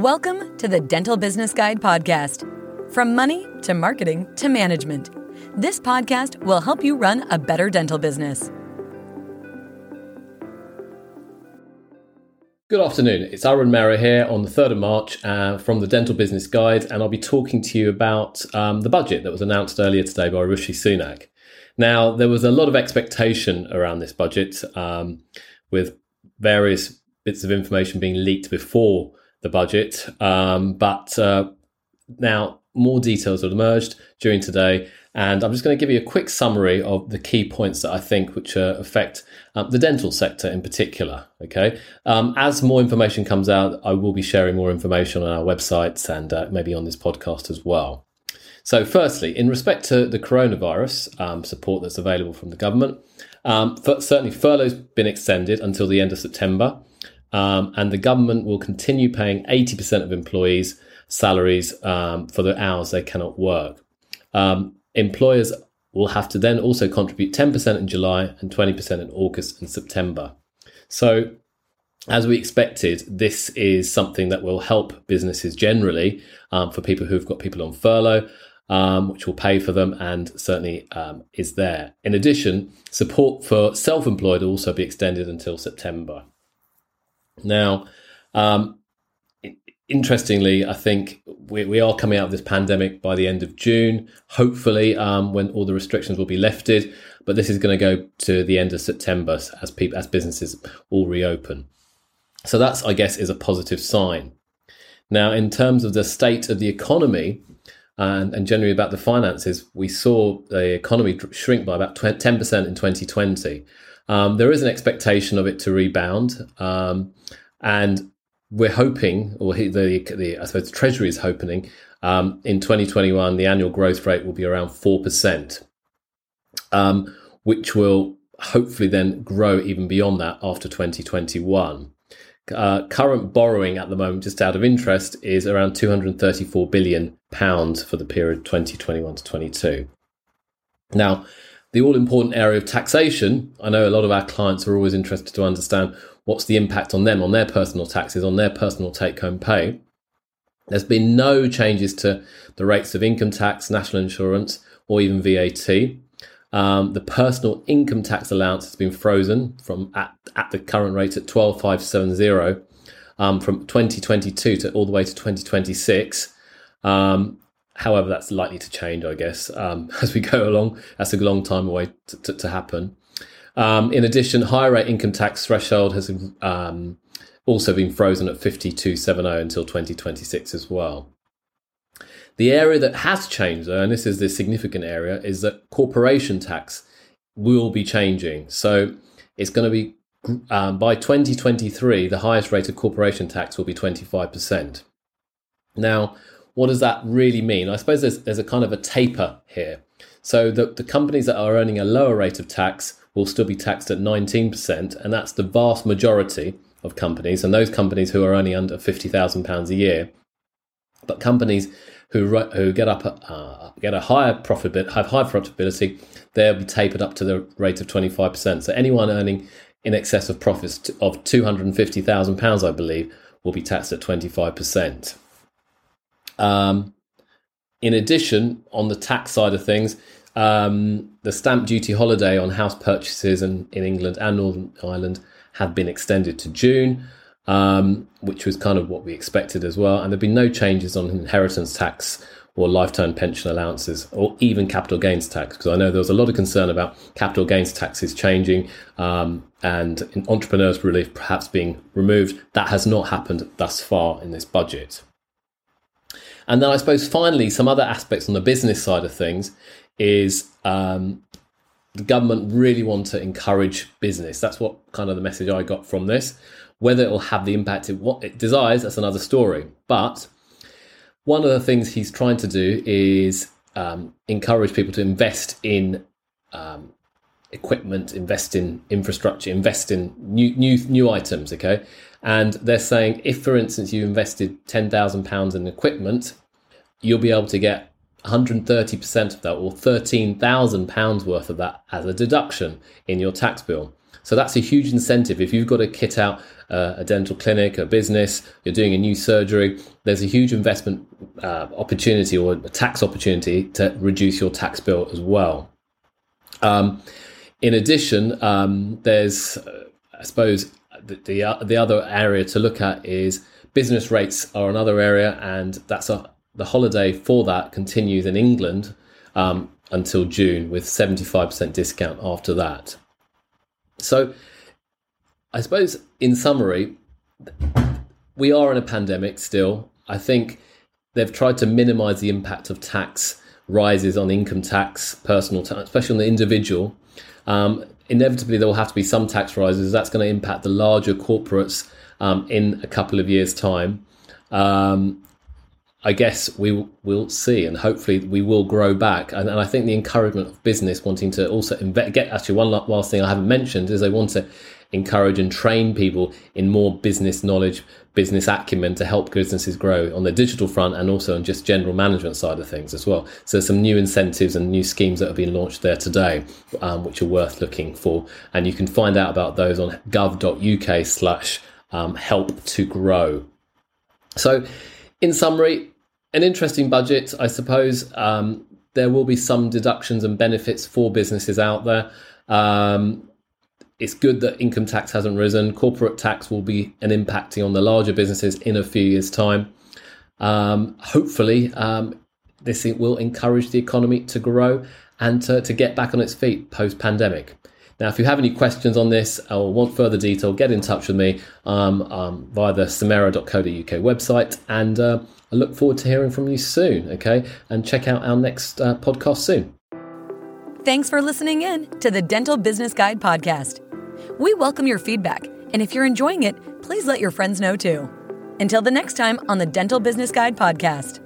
Welcome to the Dental Business Guide podcast. From money to marketing to management, this podcast will help you run a better dental business. Good afternoon. It's Arun Mehra here on the 3rd of March uh, from the Dental Business Guide, and I'll be talking to you about um, the budget that was announced earlier today by Rishi Sunak. Now, there was a lot of expectation around this budget, um, with various bits of information being leaked before the budget. Um, but uh, now more details have emerged during today, and I'm just going to give you a quick summary of the key points that I think which uh, affect um, the dental sector in particular. Okay, um, as more information comes out, I will be sharing more information on our websites and uh, maybe on this podcast as well. So, firstly, in respect to the coronavirus um, support that's available from the government, um, certainly furlough's been extended until the end of September. Um, and the government will continue paying 80% of employees' salaries um, for the hours they cannot work. Um, employers will have to then also contribute 10% in July and 20% in August and September. So, as we expected, this is something that will help businesses generally um, for people who've got people on furlough. Um, which will pay for them and certainly um, is there. In addition, support for self employed will also be extended until September. Now, um, interestingly, I think we, we, are coming out of this pandemic by the end of June, hopefully, um, when all the restrictions will be lifted. But this is going to go to the end of September as people, as businesses all reopen. So that's, I guess, is a positive sign. Now, in terms of the state of the economy and, and generally about the finances, we saw the economy shrink by about 10% in 2020. Um, there is an expectation of it to rebound, um, and we're hoping, or the, the I suppose the Treasury is hoping, um, in 2021 the annual growth rate will be around four percent, um, which will hopefully then grow even beyond that after 2021. Uh, current borrowing at the moment, just out of interest, is around 234 billion pounds for the period 2021 to 22. Now, the all important area of taxation, I know a lot of our clients are always interested to understand what's the impact on them, on their personal taxes, on their personal take home pay. There's been no changes to the rates of income tax, national insurance, or even VAT. Um, the personal income tax allowance has been frozen from at, at the current rate at 12570 um, from 2022 to all the way to 2026. Um, However, that's likely to change, I guess, um, as we go along. That's a long time away to, to, to happen. Um, in addition, higher rate income tax threshold has um, also been frozen at 5270 until 2026 as well. The area that has changed, though, and this is the significant area, is that corporation tax will be changing. So it's going to be um, by 2023, the highest rate of corporation tax will be 25%. Now, what does that really mean? I suppose there's, there's a kind of a taper here. So the, the companies that are earning a lower rate of tax will still be taxed at 19%, and that's the vast majority of companies, and those companies who are earning under £50,000 a year. But companies who who get up uh, get a higher profit have high profitability, they'll be tapered up to the rate of 25%. So anyone earning in excess of profits of £250,000, I believe, will be taxed at 25%. Um, in addition, on the tax side of things, um, the stamp duty holiday on house purchases in, in England and Northern Ireland had been extended to June, um, which was kind of what we expected as well. And there have been no changes on inheritance tax or lifetime pension allowances or even capital gains tax because I know there was a lot of concern about capital gains taxes changing um, and entrepreneurs relief perhaps being removed. That has not happened thus far in this budget. And then I suppose finally, some other aspects on the business side of things is um, the government really want to encourage business. That's what kind of the message I got from this. Whether it will have the impact it, what it desires, that's another story. But one of the things he's trying to do is um, encourage people to invest in um, equipment, invest in infrastructure, invest in new new new items. Okay, and they're saying if, for instance, you invested ten thousand pounds in equipment, you'll be able to get 130% of that, or thirteen thousand pounds worth of that as a deduction in your tax bill. So that's a huge incentive. If you've got to kit out uh, a dental clinic, a business, you're doing a new surgery, there's a huge investment uh, opportunity or a tax opportunity to reduce your tax bill as well. Um, in addition, um, there's, uh, I suppose, the, the, uh, the other area to look at is business rates are another area, and that's a the holiday for that continues in England um, until June with 75% discount after that. So, I suppose in summary, we are in a pandemic still. I think they've tried to minimize the impact of tax rises on income tax, personal tax, especially on the individual. Um, inevitably, there will have to be some tax rises. That's going to impact the larger corporates um, in a couple of years' time. Um, I guess we will see, and hopefully we will grow back. And, and I think the encouragement of business wanting to also invest, get actually one last thing I haven't mentioned is they want to encourage and train people in more business knowledge, business acumen to help businesses grow on the digital front and also on just general management side of things as well. So some new incentives and new schemes that have been launched there today, um, which are worth looking for. And you can find out about those on gov.uk slash um, help to grow. So in summary, an interesting budget, I suppose. Um, there will be some deductions and benefits for businesses out there. Um, it's good that income tax hasn't risen. Corporate tax will be an impacting on the larger businesses in a few years' time. Um, hopefully, um, this will encourage the economy to grow and to, to get back on its feet post pandemic. Now, if you have any questions on this or want further detail, get in touch with me um, um, via the samera.co.uk website. And uh, I look forward to hearing from you soon, okay? And check out our next uh, podcast soon. Thanks for listening in to the Dental Business Guide podcast. We welcome your feedback, and if you're enjoying it, please let your friends know too. Until the next time on the Dental Business Guide podcast.